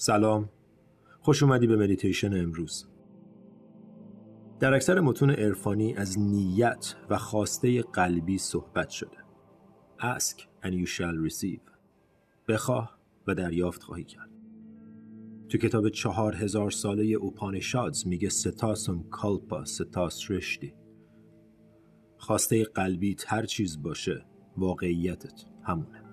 سلام. خوش اومدی به مدیتیشن امروز. در اکثر متون عرفانی از نیت و خواسته قلبی صحبت شده. Ask and you shall receive. بخواه و دریافت خواهی کرد. تو کتاب چهار هزار ساله اوپانیشادز میگه ستاسم کالپا ستاس رشتی. خواسته قلبی هر چیز باشه واقعیتت همونه.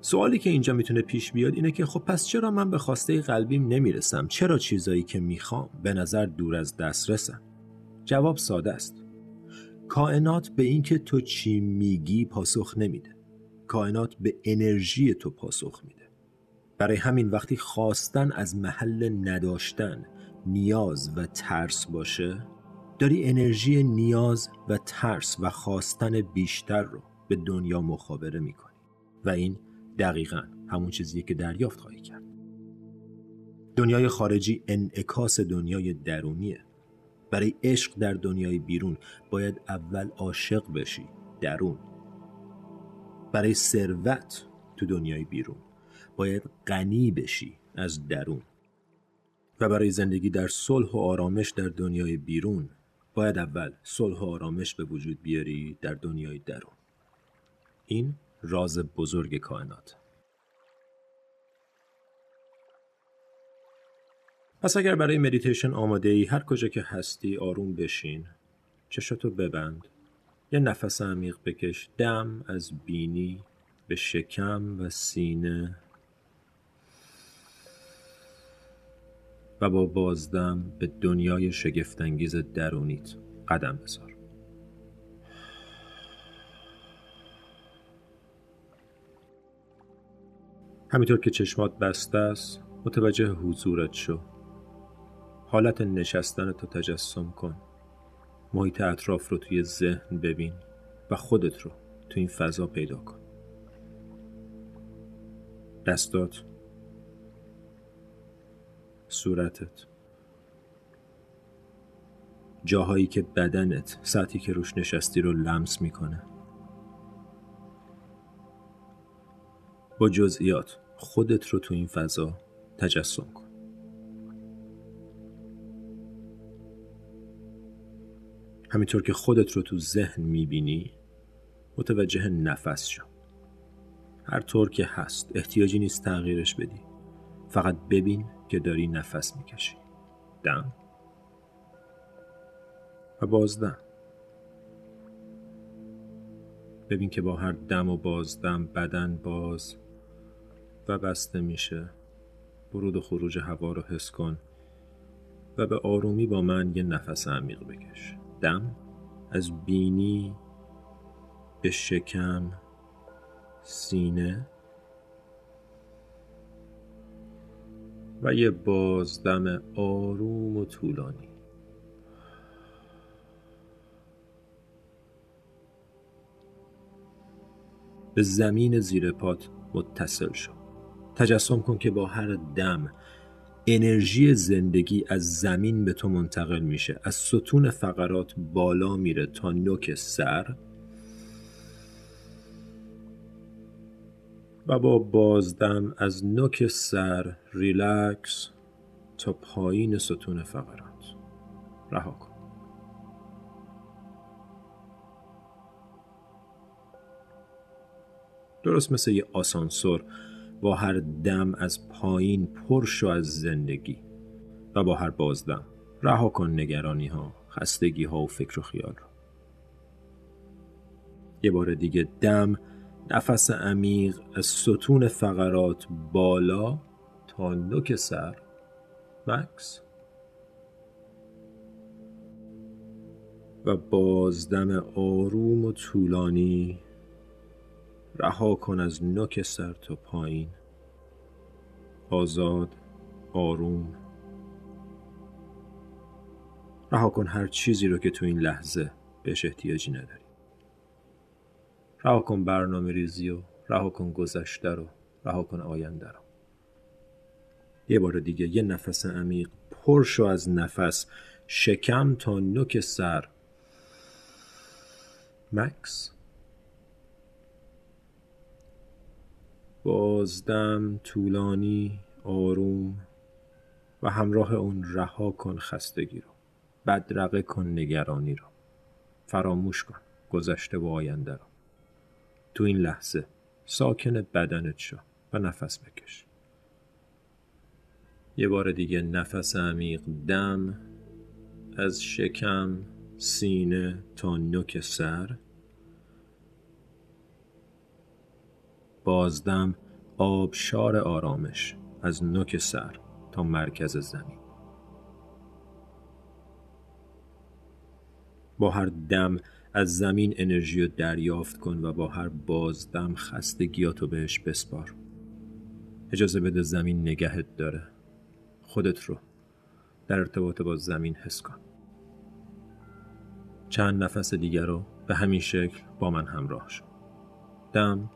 سوالی که اینجا می‌تونه پیش بیاد اینه که خب پس چرا من به خواسته قلبیم نمی‌رسم؟ چرا چیزایی که می‌خوام به نظر دور از دسترسن جواب ساده است. کائنات به اینکه تو چی میگی پاسخ نمیده. کائنات به انرژی تو پاسخ میده. برای همین وقتی خواستن از محل نداشتن نیاز و ترس باشه داری انرژی نیاز و ترس و خواستن بیشتر رو به دنیا مخابره می‌کنی. و این دقیقا همون چیزیه که دریافت خواهی کرد. دنیای خارجی انعکاس دنیای درونیه. برای عشق در دنیای بیرون باید اول عاشق بشی درون. برای ثروت تو دنیای بیرون باید غنی بشی از درون. و برای زندگی در صلح و آرامش در دنیای بیرون باید اول صلح و آرامش به وجود بیاری در دنیای درون. این راز بزرگ کائنات. پس اگر برای مدیتیشن آماده ای هر کجا که هستی آروم بشین چشاتو ببند یه نفس عمیق بکش دم از بینی به شکم و سینه و با بازدم به دنیای شگفتانگیز درونیت قدم بذار همینطور که چشمات بسته است متوجه حضورت شو. حالت نشستن تو تجسم کن. محیط اطراف رو توی ذهن ببین و خودت رو تو این فضا پیدا کن. دستات. صورتت. جاهایی که بدنت سطحی که روش نشستی رو لمس می‌کنه. با جزئیات. خودت رو تو این فضا تجسم کن. همینطور که خودت رو تو ذهن می‌بینی متوجه نفس شو. هر طور که هست احتیاجی نیست تغییرش بدی. فقط ببین که داری نفس می‌کشی. دم و بازدم ببین که با هر دم و بازدم بدن باز و بسته میشه. ورود و خروج هوا رو حس کن و به آرومی با من یه نفس عمیق بکش. دم از بینی به شکم سینه و یه بازدم آروم و طولانی. به زمین زیر پات متصل شو. تجسم کن که با هر دم انرژی زندگی از زمین به تو منتقل میشه. از ستون فقرات بالا میره تا نوک سر. و با بازدم از نوک سر ریلکس تا پایین ستون فقرات. رها کن. درست مثل یه آسانسور با هر دم از پایین پر شو از زندگی و با هر بازدم رها کن نگرانی ها خستگی ها و فکر و خیال رو. یه بار دیگه دم نفس عمیق از ستون فقرات بالا تا نوک سر. مکس. و بازدم آروم و طولانی رها کن از نوک سر تا پایین. آزاد آروم. رها کن هر چیزی رو که تو این لحظه بهش احتیاجی نداری. رها کن برنامه ریزی و رها کن گذشته رو رها کن آینده رو. یه بار دیگه یه نفس عمیق پر شو از نفس شکم تا نوک سر. مکس؟ بازدم طولانی آروم و همراه اون رها کن خستگی رو. بدرقه کن نگرانی رو. فراموش کن گذشته و آینده رو. تو این لحظه ساکن بدنت شو و نفس بکش. یه بار دیگه نفس عمیق دم از شکم سینه تا نوک سر. بازدم آبشار آرامش از نوک سر تا مرکز زمین. با هر دم از زمین انرژی رو دریافت کن و با هر بازدم خستگیاتو بهش بسپار. اجازه بده زمین نگهت داره. خودت رو در ارتباط با زمین حس کن. چند نفس دیگر رو به همین شکل با من همراه شو. دم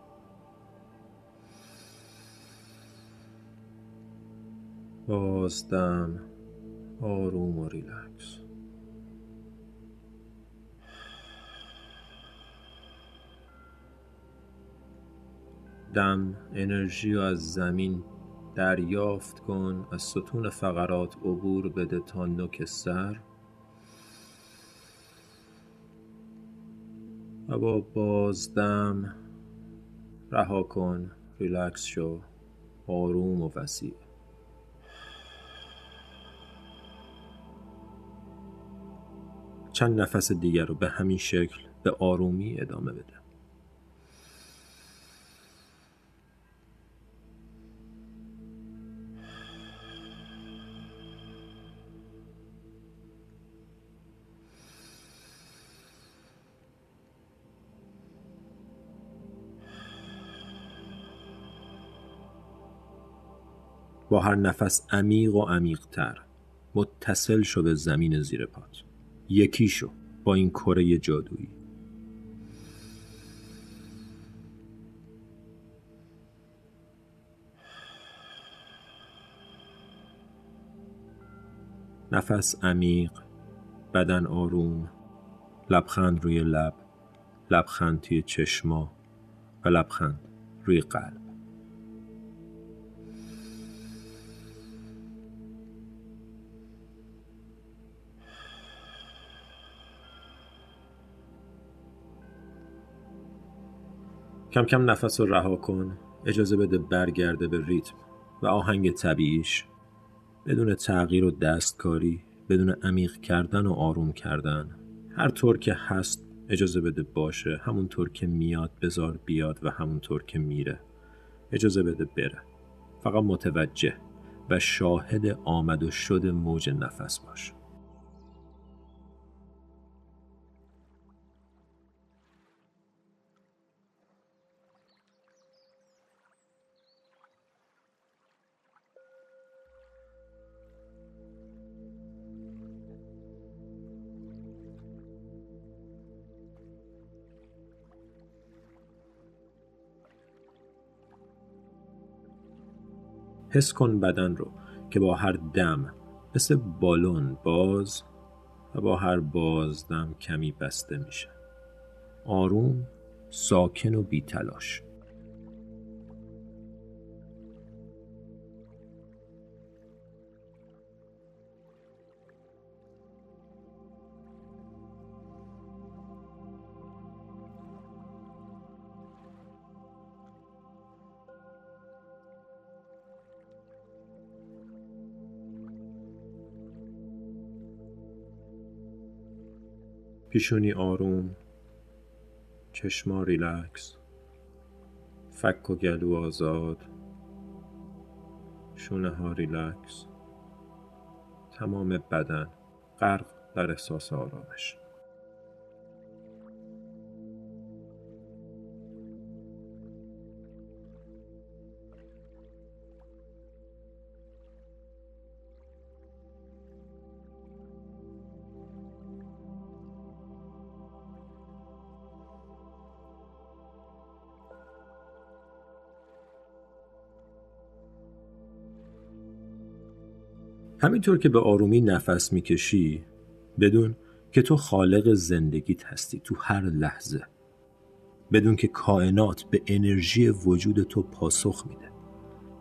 بازدم آروم و ریلکس. دم انرژی رو از زمین دریافت کن از ستون فقرات عبور بده تا نوک سر. و با بازدم رها کن ریلکس شو آروم و وسیع. چند نفس دیگر رو به همین شکل به آرومی ادامه بده. با هر نفس عمیق و عمیقتر متصل شو به زمین زیر پات. یکی شو با این کره جادویی. نفس عمیق بدن آروم لبخند روی لب لبخند توی چشما و لبخند روی قلب. کم کم نفس رو رها کن اجازه بده برگرده به ریتم و آهنگ طبیعیش. بدون تغییر و دستکاری بدون عمیق کردن و آروم کردن. هر طور که هست اجازه بده باشه همونطور که میاد بزار بیاد و همونطور که میره. اجازه بده بره. فقط متوجه و شاهد آمد و شد موج نفس باش. حس کن بدن رو که با هر دم مثل بالون باز و با هر بازدم کمی بسته میشه. آروم ساکن و بیتلاش. پیشونی آروم چشما ریلکس فک و گلو آزاد شونه ها ریلکس تمام بدن غرق در احساس آرامش. همینطور که به آرومی نفس می‌کشی بدون که تو خالق زندگیت هستی تو هر لحظه. بدون که کائنات به انرژی وجود تو پاسخ میده.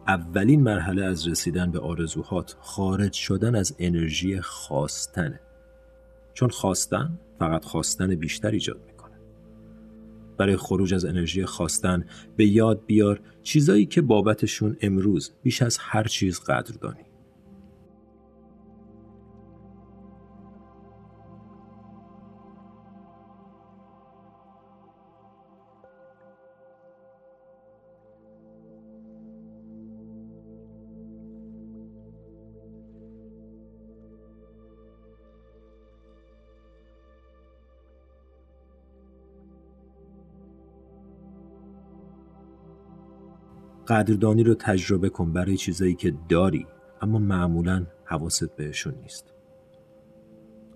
اولین مرحله از رسیدن به آرزوهات خارج شدن از انرژی خواستنه. چون خواستن فقط خواستن بیشتر ایجاد می‌کنه. برای خروج از انرژی خواستن به یاد بیار چیزایی که بابتشون امروز بیش از هر چیز قدردانی. قدردانی رو تجربه کن برای چیزایی که داری اما معمولا حواست بهشون نیست.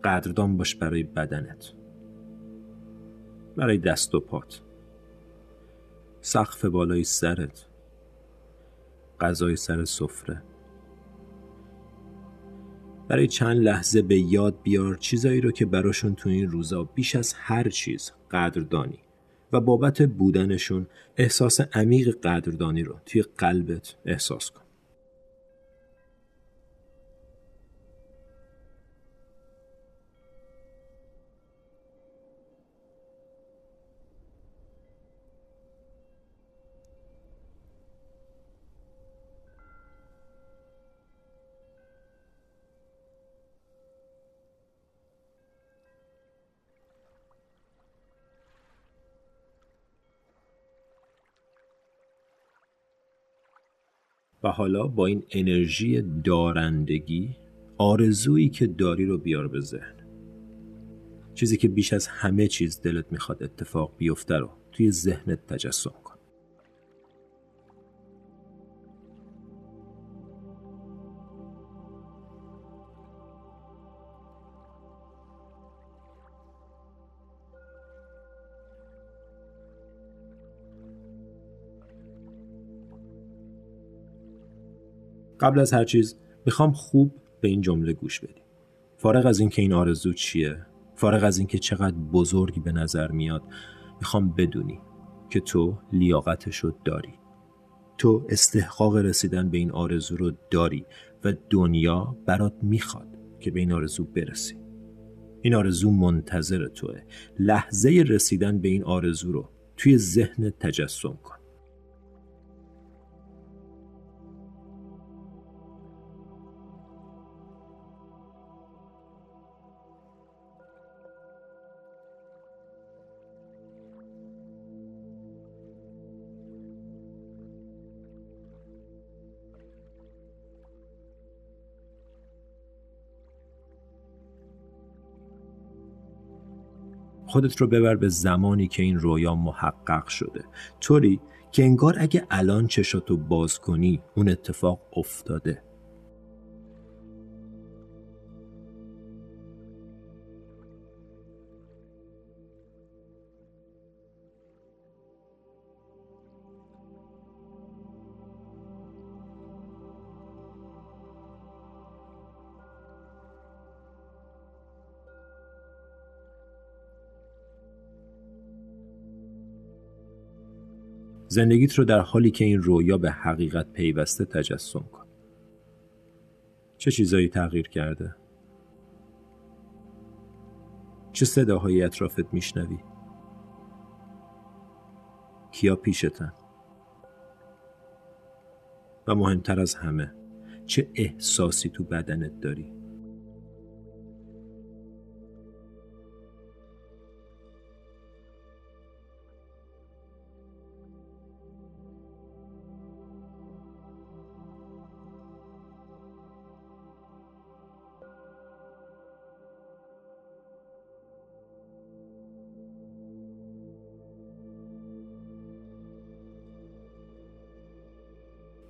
قدردان باش برای بدنت. برای دست و پات. سقف بالای سرت. غذای سر سفره. برای چند لحظه به یاد بیار چیزایی رو که براشون تو این روزا بیش از هر چیز قدردانی. و بابت بودنشون احساس عمیق قدردانی رو توی قلبت احساس کن. حالا با این انرژی دارندگی آرزویی که داری رو بیار به ذهن. چیزی که بیش از همه چیز دلت می‌خواد اتفاق بیفته رو توی ذهنت تجسم کن. قبل از هر چیز می‌خوام خوب به این جمله گوش بدی. فارغ از اینکه این آرزو چیه فارغ از اینکه چقدر بزرگی به نظر میاد می‌خوام بدونی که تو لیاقتش رو داری. تو استحقاق رسیدن به این آرزو رو داری و دنیا برات می‌خواد که به این آرزو برسی. این آرزو منتظر توه. لحظه رسیدن به این آرزو رو توی ذهن تجسم کن. خودت رو ببر به زمانی که این رویا محقق شده. طوری که انگار اگه الان چشاتو باز کنی اون اتفاق افتاده. زندگیت رو در حالی که این رویا به حقیقت پیوسته تجسم کن چه چیزایی تغییر کرده؟ چه صداهایی اطرافت میشنوی؟ کیا پیشتن؟ و مهمتر از همه چه احساسی تو بدنت داری؟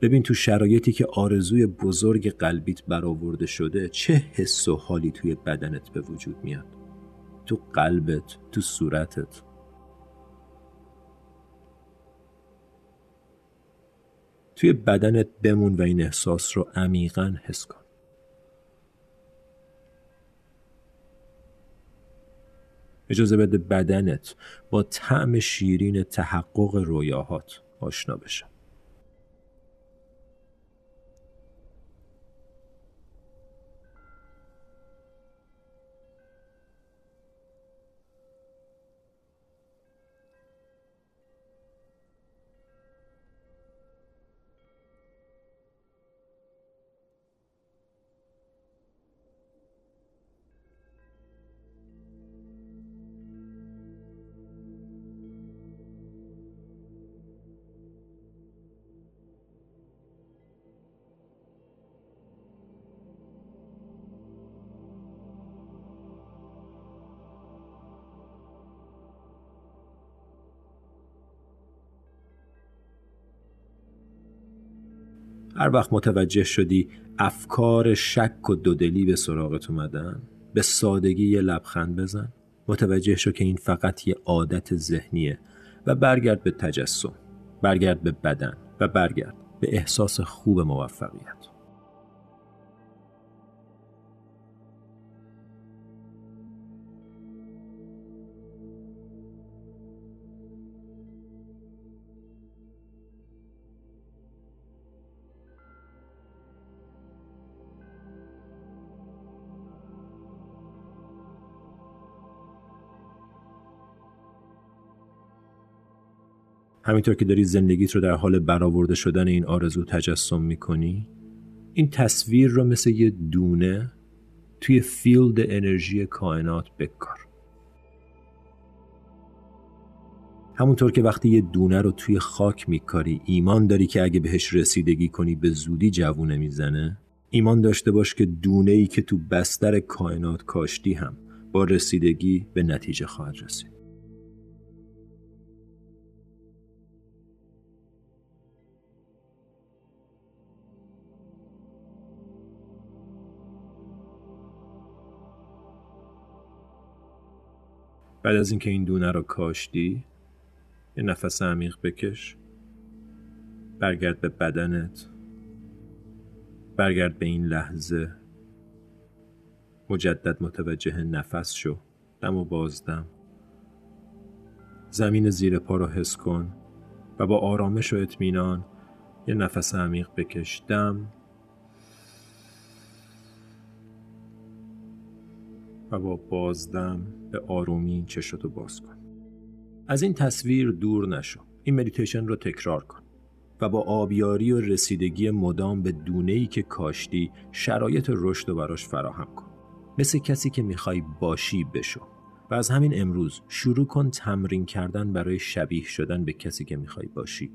ببین تو شرایطی که آرزوی بزرگ قلبیت برآورده شده چه حس و حالی توی بدنت به وجود میاد؟ تو قلبت تو صورتت. توی بدنت بمون و این احساس رو عمیقا حس کن. اجازه بده بدنت با طعم شیرین تحقق رویاهات آشنا بشه. هر وقت متوجه شدی افکار شک و دودلی به سراغت اومدن به سادگی یه لبخند بزن. متوجه شو که این فقط یه عادت ذهنیه و برگرد به تجسم برگرد به بدن و برگرد به احساس خوب موفقیت. همینطور که داری زندگیت رو در حال برآورده شدن این آرزو تجسم می‌کنی این تصویر رو مثل یه دونه توی فیلد انرژی کائنات بکار. همونطور که وقتی یه دونه رو توی خاک میکاری ایمان داری که اگه بهش رسیدگی کنی به زودی جوونه می‌زنه. ایمان داشته باش که دونه ای که تو بستر کائنات کاشتی هم با رسیدگی به نتیجه خواهد رسید. بعد از اینکه این دونه رو کاشتی یه نفس عمیق بکش. برگرد به بدنت. برگرد به این لحظه. مجدد متوجه نفس شو. دم و بازدم. زمین زیر پا رو حس کن و با آرامش و اطمینان یه نفس عمیق بکش. دم. و با بازدم به آرومی چشمتو باز کن. از این تصویر دور نشو. این مدیتیشن رو تکرار کن. و با آبیاری و رسیدگی مدام به دونه ای که کاشتی شرایط رشد و براش فراهم کن. مثل کسی که می‌خوای باشی بشو. و از همین امروز شروع کن تمرین کردن برای شبیه شدن به کسی که می‌خوای باشی.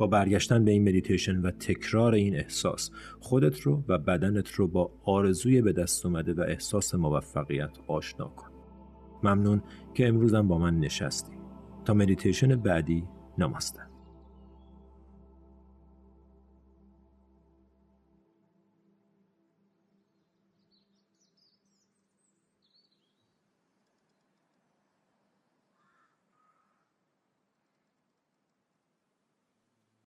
با برگشتن به این مدیتیشن و تکرار این احساس خودت رو و بدنت رو با آرزوی به دست اومده و احساس موفقیت آشنا کن. ممنون که امروزم با من نشستی. تا مدیتیشن بعدی نماستن